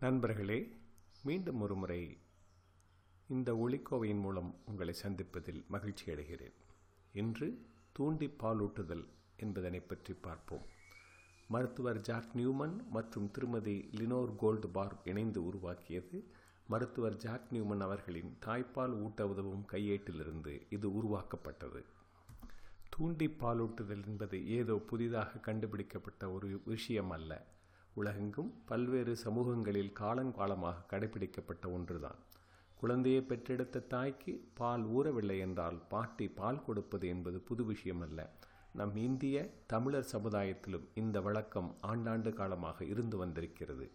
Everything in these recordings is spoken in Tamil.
நண்பர்களே மீண்டும் ஒரு முறை இந்த ஒளிக்கோவையின் மூலம் உங்களை சந்திப்பதில் மகிழ்ச்சி அடைகிறேன். இன்று தூண்டி பாலூட்டுதல் என்பதனை பற்றி பார்ப்போம். மருத்துவர் ஜாக் நியூமன் மற்றும் திருமதி லினோர் கோல்டு பார் இணைந்து உருவாக்கியது மருத்துவர் ஜாக் நியூமன் அவர்களின் தாய்ப்பால் ஊட்ட உதவும் கையேட்டிலிருந்து இது உருவாக்கப்பட்டது. தூண்டி பாலூட்டுதல் என்பது ஏதோ புதிதாக கண்டுபிடிக்கப்பட்ட ஒரு விஷயம் அல்ல உலகெங்கும் பல்வேறு சமூகங்களில் காலங்காலமாக கடைபிடிக்கப்பட்ட ஒன்றுதான். குழந்தையை பெற்றெடுத்த தாய்க்கு பால் ஊறவில்லை என்றால் பாட்டி பால் கொடுப்பது என்பது புது விஷயம் அல்ல நம் இந்திய தமிழர் சமுதாயத்திலும் இந்த வழக்கம் ஆண்டாண்டு காலமாக இருந்து வந்திருக்கிறது.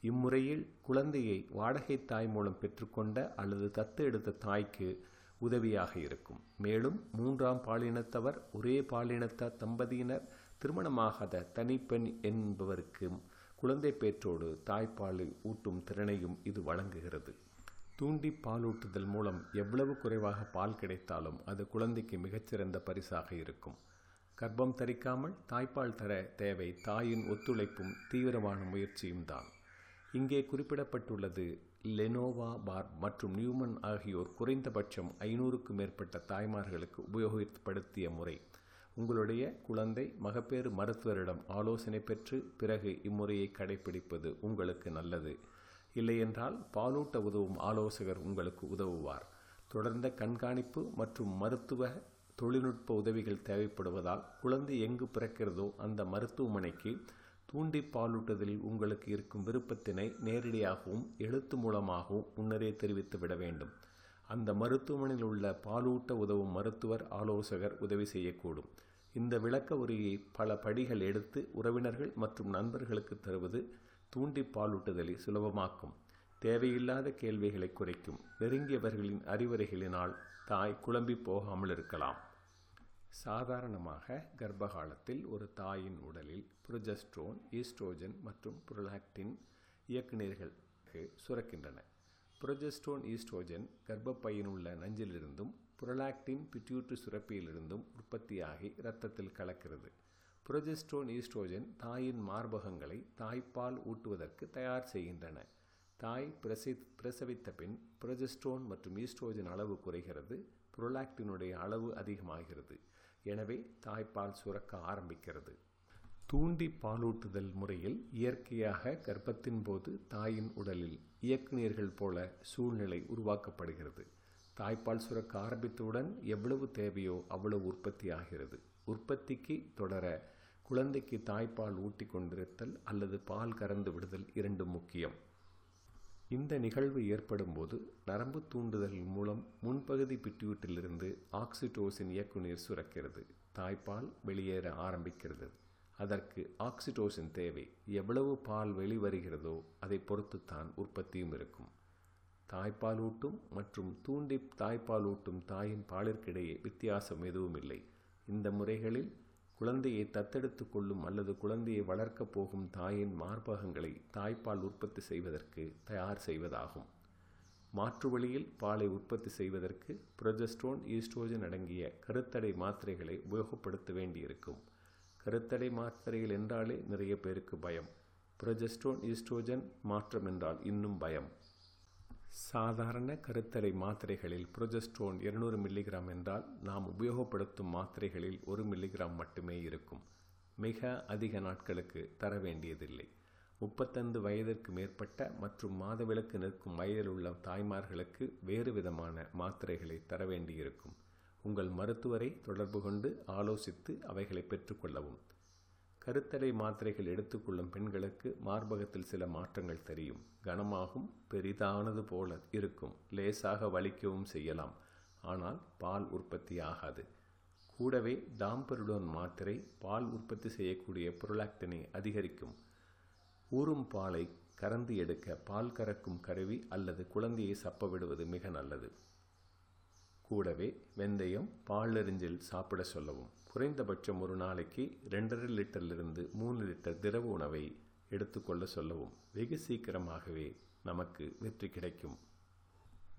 இம்முறையில் குழந்தையை வாடகை தாய் மூலம் பெற்றுக்கொண்ட அல்லது தத்து எடுத்த தாய்க்கு உதவியாக இருக்கும். மேலும் மூன்றாம் பாலினத்தவர் ஒரே பாலினத்த தம்பதியினர் திருமணமாகாத தனிப்பெண் என்பவருக்கு குழந்தை பேற்றோடு தாய்ப்பாலை ஊட்டும் திறனையும் இது வழங்குகிறது. தூண்டி பாலூட்டுதல் மூலம் எவ்வளவு குறைவாக பால் கிடைத்தாலும் அது குழந்தைக்கு மிகச்சிறந்த பரிசாக இருக்கும். கர்ப்பம் தரிக்காமல் தாய்ப்பால் தர தேவை தாயின் ஒத்துழைப்பும் தீவிரமான முயற்சியும் தான். இங்கே குறிப்பிடப்பட்டுள்ளது லெனோவா பார் மற்றும் நியூமன் ஆகியோர் குறைந்தபட்சம் ஐநூறுக்கும் மேற்பட்ட தாய்மார்களுக்கு உபயோகப்படுத்திய முறை. உங்களுடைய குழந்தை மகப்பேறு மருத்துவரிடம் ஆலோசனை பெற்று பிறகு இம்முறையை கடைபிடிப்பது உங்களுக்கு நல்லது. இல்லையென்றால் பாலூட்ட உதவும் ஆலோசகர் உங்களுக்கு உதவுவார். தொடர்ந்த கண்காணிப்பு மற்றும் மருத்துவ தொழில்நுட்ப உதவிகள் தேவைப்படுவதால் குழந்தை எங்கு பிறக்கிறதோ அந்த மருத்துவமனைக்கு தூண்டி பாலூட்டுதலில் உங்களுக்கு இருக்கும் விருப்பத்தினை நேரடியாகவும் எழுத்து மூலமாகவும் முன்னரே தெரிவித்து விட வேண்டும். அந்த மருத்துவமனையில் உள்ள பாலூட்ட உதவும் மருத்துவர் ஆலோசகர் உதவி செய்யக்கூடும். இந்த விளக்க உரையை பல படிகள் எடுத்து உறவினர்கள் மற்றும் நண்பர்களுக்கு தருவது தூண்டி பாலூட்டுதலை சுலபமாக்கும். தேவையில்லாத கேள்விகளை குறைக்கும். நெருங்கியவர்களின் அறிவுரைகளினால் தாய் குழம்பி போகாமல் இருக்கலாம். சாதாரணமாக கர்ப்பகாலத்தில் ஒரு தாயின் உடலில் புரொஜஸ்ட்ரோன் ஈஸ்ட்ரோஜன் மற்றும் புரலாக்டின் இயக்குநீர்கள் சுரக்கின்றன. புரொஜஸ்ட்ரோன் ஈஸ்ட்ரோஜன் கர்ப்பப்பையின் உள்ள நஞ்சிலிருந்தும் புரலாக்டின் பிட்யூட்ரி சுரப்பியிலிருந்தும் உற்பத்தியாகி இரத்தத்தில் கலக்கிறது. புரொஜெஸ்ட்ரோன் ஈஸ்ட்ரோஜன் தாயின் மார்பகங்களை தாய்ப்பால் ஊட்டுவதற்கு தயார் செய்கின்றன. தாய் பிரசி பிரசவித்த பின் புரொஜெஸ்ட்ரோன் மற்றும் ஈஸ்ட்ரோஜன் அளவு குறைகிறது புரோலாக்டினுடைய அளவு அதிகமாகிறது. எனவே தாய்ப்பால் சுரக்க ஆரம்பிக்கிறது. தூண்டி பாலூட்டுதல் முறையில் இயற்கையாக கர்ப்பத்தின் போது தாயின் உடலில் இயக்குநீர்கள் போல சூழ்நிலை உருவாக்கப்படுகிறது. தாய்ப்பால் சுரக்க ஆரம்பித்தவுடன் எவ்வளவு தேவையோ அவ்வளவு உற்பத்தி ஆகிறது. உற்பத்திக்கு தொடர குழந்தைக்கு தாய்ப்பால் ஊட்டி கொண்டிருத்தல் அல்லது பால் கறந்து விடுதல் இரண்டும் முக்கியம். இந்த நிகழ்வு ஏற்படும் போது நரம்பு தூண்டுதல் மூலம் முன்பகுதி பிட்யூட்டிலிருந்து ஆக்சிடோசின் இயக்குநீர் சுரக்கிறது. தாய்ப்பால் வெளியேற ஆரம்பிக்கிறது. அதற்கு ஆக்சிடோசின் தேவை. எவ்வளவு பால் வெளிவருகிறதோ அதை பொறுத்துத்தான் உற்பத்தியும் இருக்கும். தாய்ப்பால் ஊட்டும் மற்றும் தூண்டி தாய்ப்பால் ஊட்டும் தாயின் பாலிற்கிடையே வித்தியாசம் எதுவும் இல்லை இந்த முறைகளில் குழந்தையை தத்தெடுத்து கொள்ளும் அல்லது குழந்தையை வளர்க்கப் போகும் தாயின் மார்பகங்களை தாய்ப்பால் உற்பத்தி செய்வதற்கு தயார் செய்வதாகும். மாற்று வழியில் பாலை உற்பத்தி செய்வதற்கு புரஜஸ்ட்ரோன் ஈஸ்ட்ரோஜன் அடங்கிய கருத்தடை மாத்திரைகளை உபயோகப்படுத்த வேண்டியிருக்கும். கருத்தடை மாத்திரைகள் என்றாலே நிறைய பேருக்கு பயம். புரொஜஸ்ட்ரோன் ஈஸ்ட்ரோஜன் மாற்றம் என்றால் இன்னும் பயம். சாதாரண கருத்தடை மாத்திரைகளில் புரொஜெஸ்ட்ரோன் இருநூறு மில்லிகிராம் என்றால் நாம் உபயோகப்படுத்தும் மாத்திரைகளில் ஒரு மில்லிகிராம் மட்டுமே இருக்கும். மிக அதிக நாட்களுக்கு தர வேண்டியதில்லை. முப்பத்தைந்து வயதிற்கு மேற்பட்ட மற்றும் மாதவிலக்கு நிற்கும் வயதில் உள்ள தாய்மார்களுக்கு வேறு விதமான மாத்திரைகளை தர வேண்டியிருக்கும். உங்கள் மருத்துவரை தொடர்பு கொண்டு ஆலோசித்து அவைகளை பெற்றுக்கொள்ளவும் கருத்தடை மாத்திரைகள் எடுத்துக்கொள்ளும் பெண்களுக்கு மார்பகத்தில் சில மாற்றங்கள் தெரியும். கனமாகும் பெரிதானது போல இருக்கும். லேசாக வலிக்கவும் செய்யலாம். ஆனால் பால் உற்பத்தி ஆகாது. கூடவே டாம்பருடன் மாத்திரை பால் உற்பத்தி செய்யக்கூடிய புரலாக்டினை அதிகரிக்கும். ஊறும் பாலை கறந்து எடுக்க பால் கறக்கும் கருவி அல்லது குழந்தையை சப்ப விடுவது மிக நல்லது. கூடவே வெந்தயம் பாலெறிஞ்சில் சாப்பிட சொல்லவும். குறைந்தபட்சம் ஒரு நாளைக்கு ரெண்டரை லிட்டரிலிருந்து மூணு லிட்டர் திரவ உணவை எடுத்துக்கொள்ள சொல்லவும். வெகு சீக்கிரமாகவே நமக்கு வெற்றி கிடைக்கும்.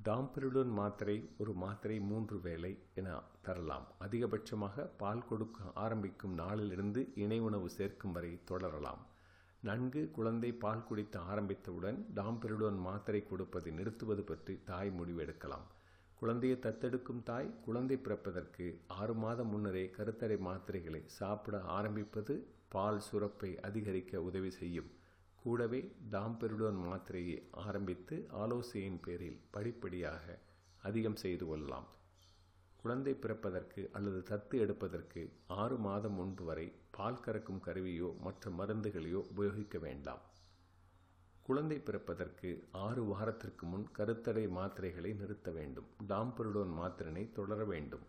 டாம்பருடன் மாத்திரை ஒரு மாத்திரை மூன்று வேளை என தரலாம். அதிகபட்சமாக பால் கொடுக்க ஆரம்பிக்கும் நாளிலிருந்து இணை உணவு சேர்க்கும் வரை தொடரலாம். நன்கு குழந்தை பால் குடித்து ஆரம்பித்தவுடன் டாம்பெருடன் மாத்திரை கொடுப்பதை நிறுத்துவது பற்றி தாய் முடிவெடுக்கலாம். குழந்தையை தத்தெடுக்கும் தாய் குழந்தை பிறப்பதற்கு ஆறு மாதம் முன்னரே கருத்தடை மாத்திரைகளை சாப்பிட ஆரம்பிப்பது பால் சுரப்பை அதிகரிக்க உதவி செய்யும். கூடவே டாம்பெரிடோன் மாத்திரையை ஆரம்பித்து ஆலோசனையின் பேரில் படிப்படியாக அதிகம் செய்து கொள்ளலாம். குழந்தை பிறப்பதற்கு அல்லது தத்து எடுப்பதற்கு ஆறு மாதம் முன்பு வரை பால் கறக்கும் கருவியோ மற்ற மருந்துகளையோ உபயோகிக்க வேண்டாம். குழந்தை பிறப்பதற்கு ஆறு வாரத்திற்கு முன் கருத்தடை மாத்திரைகளை நிறுத்த வேண்டும். டாம்பருடோன் மாத்திரனை தொடர வேண்டும்.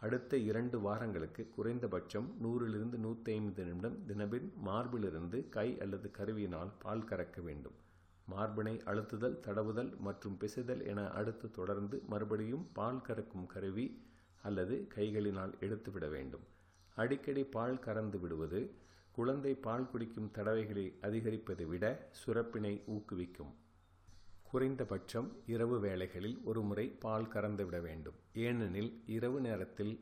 அடுத்த இரண்டு வாரங்களுக்கு குறைந்தபட்சம் நூறிலிருந்து நூற்றி ஐம்பது நிமிடம் தினபின் மார்பிலிருந்து கை அல்லது கருவியினால் பால் கறக்க வேண்டும். மார்பினை அழுத்துதல் தடவுதல் மற்றும் பிசைதல் என அடுத்து தொடர்ந்து மறுபடியும் பால் கறக்கும் கருவி அல்லது கைகளினால் எடுத்துவிட வேண்டும். அடிக்கடி பால் கறந்து விடுவது குழந்தை பால் குடிக்கும் தடவைகளை அதிகரிப்பதை விட சுரப்பினை ஊக்குவிக்கும். குறைந்தபட்சம் இரவு வேளைகளில் ஒரு முறை பால் கறந்து விட வேண்டும். ஏனெனில் இரவு நேரத்தில்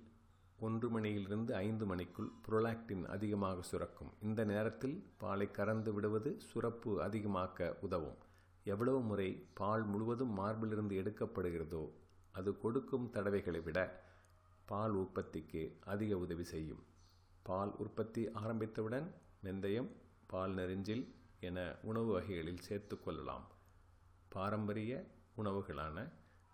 ஒன்று மணியிலிருந்து ஐந்து மணிக்குள் புரோலாக்டின் அதிகமாக சுரக்கும். இந்த நேரத்தில் பாலை கறந்து விடுவது சுரப்பு அதிகமாக்க உதவும். எவ்வளவு முறை பால் முழுவதும் மார்பிலிருந்து எடுக்கப்படுகிறதோ அது கொடுக்கும் தடவைகளை விட பால் உற்பத்திக்கு அதிக உதவி செய்யும். பால் உற்பத்தி ஆரம்பித்தவுடன் வெந்தயம் பால் நெறிஞ்சில் என உணவு வகைகளில் சேர்த்து கொள்ளலாம். பாரம்பரிய உணவுகளான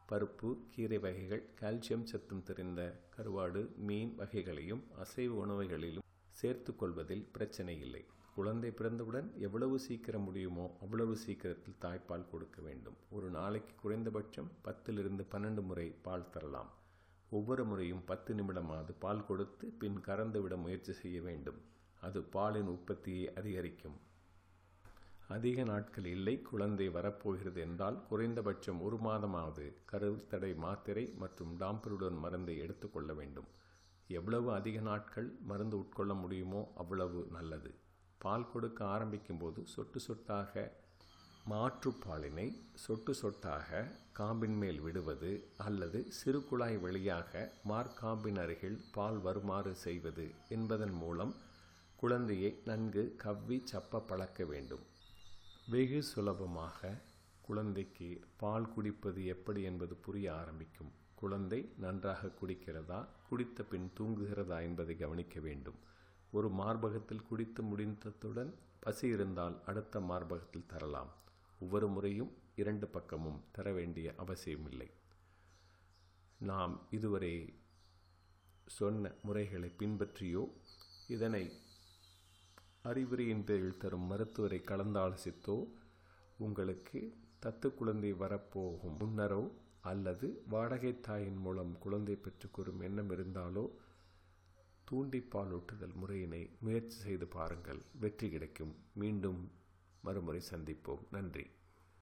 பருப்பு கீரை வகைகள் கால்சியம் சத்தும் தெரிந்த கருவாடு மீன் வகைகளையும் அசைவ உணவுகளிலும் சேர்த்து கொள்வதில் பிரச்சனை இல்லை. குழந்தை பிறந்தவுடன் எவ்வளவு சீக்கிரம் முடியுமோ அவ்வளவு சீக்கிரத்தில் தாய்ப்பால் கொடுக்க வேண்டும். ஒரு நாளைக்கு குறைந்தபட்சம் பத்திலிருந்து பன்னெண்டு முறை பால் தரலாம். ஒவ்வொரு முறையும் பத்து நிமிடமாவது பால் கொடுத்து பின் கறந்துவிட முயற்சி செய்ய வேண்டும். அது பாலின் உற்பத்தியை அதிகரிக்கும். அதிக நாட்கள் இல்லை குழந்தை வரப்போகிறது என்றால் குறைந்தபட்சம் ஒரு மாதமாவது கருத்தடை மாத்திரை மற்றும் டாம்பருடன் மருந்தை எடுத்துக்கொள்ள வேண்டும். எவ்வளவு அதிக நாட்கள் மருந்து உட்கொள்ள முடியுமோ அவ்வளவு நல்லது. பால் கொடுக்க ஆரம்பிக்கும் போது சொட்டு சொட்டாக மாற்றுப்பாலினை சொட்டு சொட்டாக காம்பின் மேல் விடுவது அல்லது சிறு குழாய் வழியாக மார்க்காம்பின் அருகில் பால் வருமாறு செய்வது என்பதன் மூலம் குழந்தையை நன்கு கவ்வி சப்ப பழக்க வேண்டும். வெகு சுலபமாக குழந்தைக்கு பால் குடிப்பது எப்படி என்பது புரிய ஆரம்பிக்கும். குழந்தை நன்றாக குடிக்கிறதா குடித்த பின் தூங்குகிறதா என்பதை கவனிக்க வேண்டும். ஒரு மார்பகத்தில் குடித்து முடிந்ததுடன் பசி இருந்தால் அடுத்த மார்பகத்தில் தரலாம். ஒவ்வொரு முறையும் இரண்டு பக்கமும் தர வேண்டிய அவசியமில்லை. நாம் இதுவரை சொன்ன முறைகளை பின்பற்றியோ இதனை அறிவுரையின் பேரில் தரும் மருத்துவரை கலந்தாலோசித்தோ உங்களுக்கு தத்து குழந்தை வரப்போகும் முன்னரோ அல்லது வாடகை தாயின் மூலம் குழந்தை பெற்றுக்கொள்ளும் எண்ணம் இருந்தாலோ தூண்டிப்பாலூட்டுதல் முறையினை முயற்சி செய்து பாருங்கள். வெற்றி கிடைக்கும். மீண்டும் மறுமுறை சந்திப்போம். நன்றி.